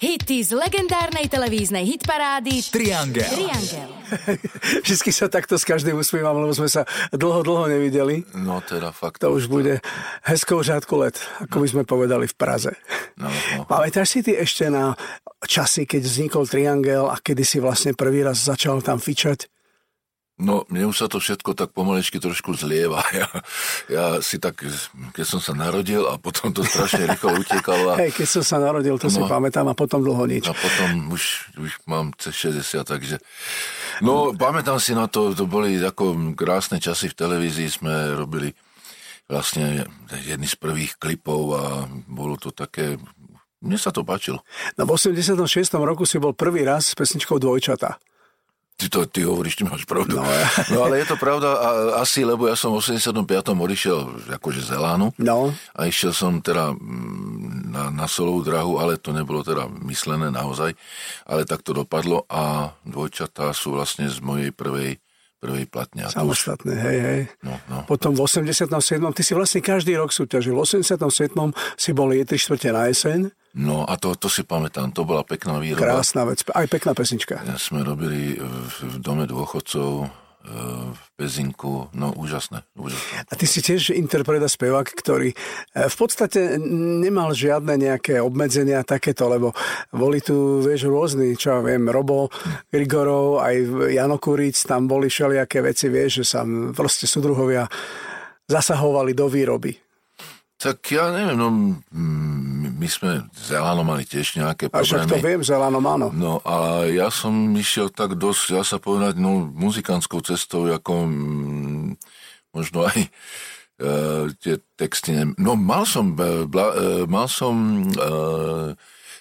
Hity z legendárnej televíznej hitparády Triangel. Triangel. Vždycky sa takto s každým usmievam, lebo sme sa dlho, dlho nevideli. No teda fakt. To už bude hezkou řádku let, ako by sme povedali v Praze. No, no. Pamätáš si ty ešte na časy, keď vznikol Triangel a kedy si vlastne prvý raz začal tam fičať? No, mne už sa to všetko tak pomalečky trošku zlieva. Ja, ja si tak, keď som sa narodil a potom to strašne rýchlo utekalo. A, Hej, keď som sa narodil, to si No. pamätám a potom dlho nič. a potom už, už mám cez 60, takže... No, pamätám si na to, to boli ako krásne časy v televízii, sme robili vlastne jedny z prvých klipov a bolo to také... Mne sa to páčilo. No v 86. roku si bol prvý raz s pesničkou Dvojčata. Ty, to, ty hovoríš, ty máš pravdu. No, No, ja. no ale je to pravda a, asi, lebo ja som v 85. odišiel akože z Elánu No, a išiel som teda mm, na, na solovú drahu, ale to nebolo teda myslené naozaj, ale tak to dopadlo a dvojčatá sú vlastne z mojej prvej, prvej platne. A samostatné, hej, hej. no, no. Potom v 87. ty si vlastne každý rok súťažil. V 87. si bol 3 čtvrte na jeseň. No a to, to si pamätám, to bola pekná výroba. Krásna vec, aj pekná pesnička. Ja sme robili v, v dome dôchodcov e, v Pezinku, no úžasné, úžasné. A ty si tiež interpret a spevák, ktorý e, v podstate nemal žiadne nejaké obmedzenia takéto, lebo boli tu, vieš, rôzni, čo ja viem, Robo Grigorov, aj Jano Kuric, tam boli všelijaké veci, vieš, že sa proste súdruhovia zasahovali do výroby. Tak ja neviem, no my sme s Elánom mali tiež nejaké A však problémy. to viem, Zelanom áno. No a ja som išiel tak dosť, dá sa povedať, no muzikantskou cestou, ako mm, možno aj e, tie texty. Ne... No mal som, e, bla, e, mal som e,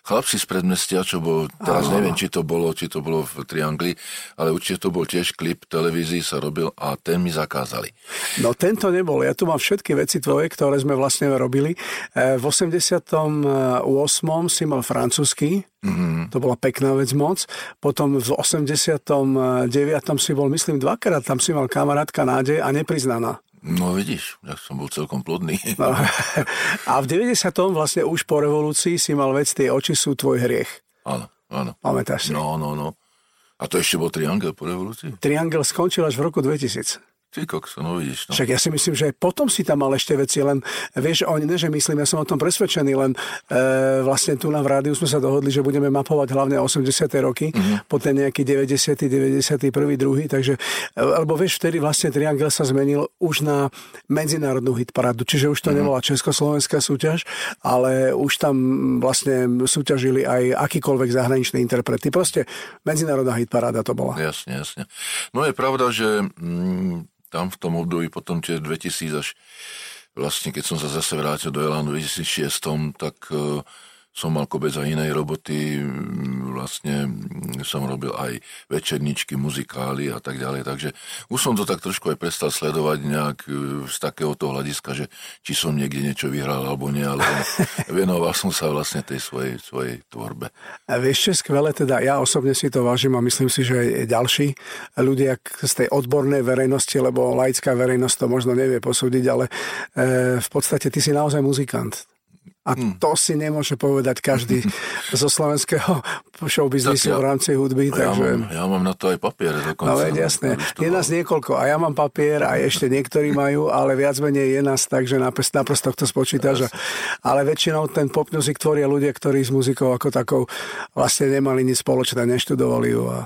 chlapci z predmestia, čo bol, teraz Áno. neviem, či to bolo, či to bolo v Triangli, ale určite to bol tiež klip televízii sa robil a ten mi zakázali. No tento nebol. Ja tu mám všetky veci tvoje, ktoré sme vlastne robili. E, V 88. si mal francúzsky, mm-hmm. to bola pekná vec moc. Potom v 89. si bol, myslím, dvakrát, tam si mal kamarátka nádej a nepriznaná. No vidíš, ja som bol celkom plodný. No. A v 90. vlastne už po revolúcii si mal vec, tie oči sú tvoj hriech. Áno, áno. Pamätáš si? No, no, no. A to ešte bol Triangel po revolúcii? Triangel skončil až v roku 2000. Ty kokso, no vidíš. No. Však ja si myslím, že aj potom si tam mal ešte veci, len vieš, oni ne, že myslím, ja som o tom presvedčený, len e, vlastne tu na v rádiu sme sa dohodli, že budeme mapovať hlavne 80. roky, mm-hmm. potom nejaký 90., 91., 2., takže, e, lebo vieš, vtedy vlastne Triangel sa zmenil už na medzinárodnú hitparádu, čiže už to mm-hmm. nebola československá súťaž, ale už tam vlastne súťažili aj akýkoľvek zahraničný interprety. Proste medzinárodná hitparáda to bola. Jasne, jasne. No je pravda, že mm, tam v tom období potom tie 2000 až vlastne keď som sa zase vrátil do Elánu v 2006, tak e, som mal kobec aj inej roboty, mm, vlastne mm, som robil aj večerničky, muzikály a tak ďalej, takže už som to tak trošku aj prestal sledovať nejak e, z takéhoto hľadiska, že či som niekde niečo vyhral alebo nie, ale venoval som sa vlastne tej svojej, svojej tvorbe. A vieš, čo skvelé, teda ja osobne si to vážim a myslím si, že aj ďalší ľudia z tej odbornej verejnosti, lebo laická verejnosť to možno nevie posúdiť, ale e, v podstate ty si naozaj muzikant. A Hmm. to si nemôže povedať každý zo slovenského showbiznisu ja- v rámci hudby, Ja takže... mám, ja mám na to aj papier dokonca. No veď jasné, je nás niekoľko a ja mám papier a ešte niektorí majú, ale viac menej je nás tak, že naprosto, to spočítaš. a- Ale väčšinou ten pop music tvoria ľudia, ktorí s muzikou ako takou vlastne nemali nič spoločné, neštudovali ju a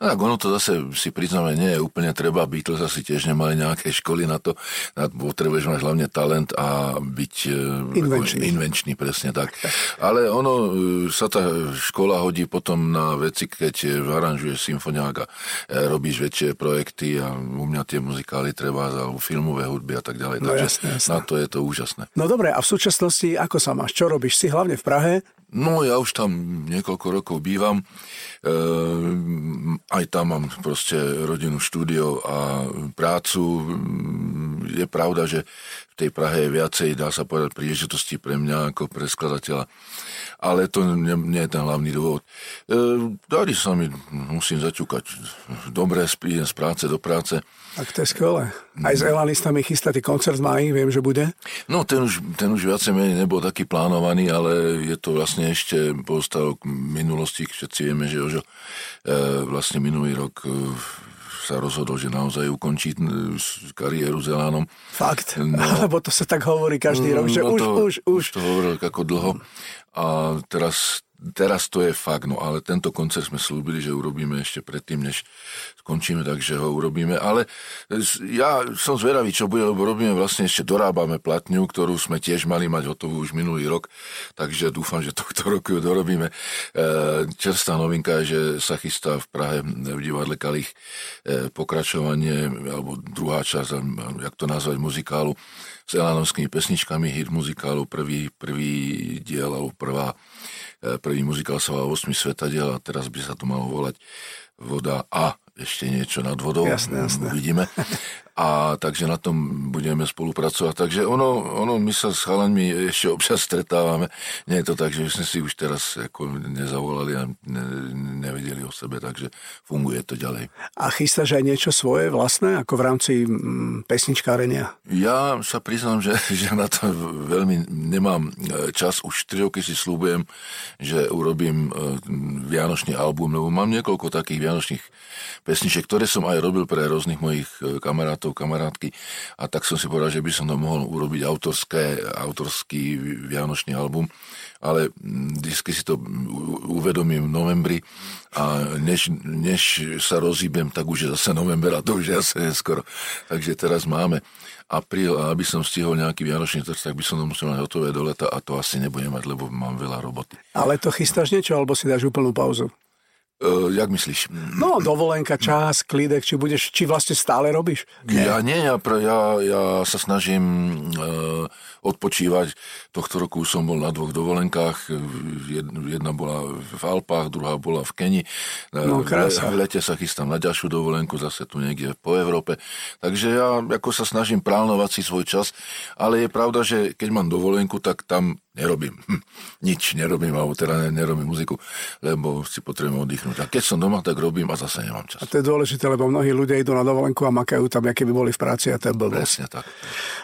No tak ono to zase si priznáme, nie je úplne treba. Beatles asi tiež nemali nejaké školy na to. Na potrebuješ mať hlavne talent a byť e, Invenčný. invenčný, presne tak. Ale ono e, sa tá škola hodí potom na veci, keď aranžuješ symfoniák a e, robíš väčšie projekty a u mňa tie muzikály treba alebo filmové hudby a tak ďalej. No Takže jasné, jasné. na to je to úžasné. No dobre, a v súčasnosti ako sa máš? Čo robíš? Si hlavne v Prahe? No ja už tam niekoľko rokov bývam. Ehm, aj tam mám proste rodinu, štúdio a prácu. Mm, Je pravda, že v tej Prahe je viacej, dá sa povedať, príležitosti pre mňa ako pre skladateľa. Ale to nie, nie je ten hlavný dôvod. E, darí sa mi, musím zaťukať. Dobre, prídem z práce do práce. Tak to je skvelé. Aj s Elanistami chystáte koncert v máji, viem, že bude? No, ten už, ten už viacej menej nebol taký plánovaný, ale je to vlastne ešte postavok minulosti. Všetci vieme, že Jožo e, vlastne minulý rok e, sa rozhodol, že naozaj ukončí kariéru s Elánom. Fakt? No, Lebo to sa tak hovorí každý rok, že no už, to, už, už. to hovoril ako dlho. A teraz Teraz to je fakt, no ale tento koncert sme slúbili, že urobíme ešte predtým, než skončíme, takže ho urobíme. Ale ja som zvedavý, čo bude, lebo robíme vlastne ešte dorábame platňu, ktorú sme tiež mali mať hotovú už minulý rok, takže dúfam, že tohto roku ju dorobíme. E, čerstvá novinka je, že sa chystá v Prahe v divadle Kalich e, pokračovanie, alebo druhá časť, jak to nazvať, muzikálu s elánovskými pesničkami, hit muzikálu, prvý, prvý diel, alebo prvá E, prvý muzikál sa volal 8 svetadiel a teraz by sa to malo volať Voda a ešte niečo nad vodou. Jasné, jasné. Uvidíme. A takže na tom budeme spolupracovať. Takže ono, ono my sa s chalaňmi ešte občas stretávame. Nie je to tak, že sme si už teraz ako nezavolali a ne, nevedeli o sebe, takže funguje to ďalej. A chystáš aj niečo svoje vlastné, ako v rámci mm, pesničkárenia? Ja sa priznám, že, že na to veľmi nemám e, čas. Už 3 roky si slúbujem, že urobím e, vianočný album, lebo mám niekoľko takých vianočných pesniček, ktoré som aj robil pre rôznych mojich e, kamarátov, kamarátky a tak som si povedal, že by som to mohol urobiť autorské, autorský vianočný album, ale vždy si to uvedomím v novembri a než, než sa rozhýbem, tak už je zase november a to už je zase neskoro. Takže teraz máme apríl a aby som stihol nejaký vianočný trh, tak by som to musel mať hotové do leta a to asi nebudem mať, lebo mám veľa roboty. Ale to chystáš niečo, alebo si dáš úplnú pauzu? Uh, jak myslíš? No, dovolenka, čas, klídek, či budeš, či vlastne stále robíš? Nie. Ja nie, ja, ja, ja sa snažím uh, odpočívať. Tohto roku som bol na dvoch dovolenkách. Jedna bola v Alpách, druhá bola v Keni. No, krása. V lete sa chystám na ďalšiu dovolenku, zase tu niekde po Európe. Takže ja ako sa snažím plánovať si svoj čas, ale je pravda, že keď mám dovolenku, tak tam nerobím. Hm, nič nerobím, alebo teda nerobím muziku, lebo si potrebujem oddychnúť. A keď som doma, tak robím a zase nemám čas. A to je dôležité, lebo mnohí ľudia idú na dovolenku a makajú tam, aké by boli v práci a to je Presne tak.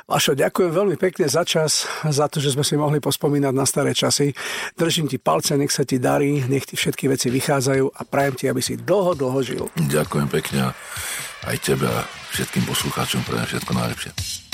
Vašo, ďakujem veľmi pekne za čas, za to, že sme si mohli pospomínať na staré časy. Držím ti palce, nech sa ti darí, nech ti všetky veci vychádzajú a prajem ti, aby si dlho, dlho žil. Ďakujem pekne aj tebe a všetkým poslucháčom prajem všetko najlepšie.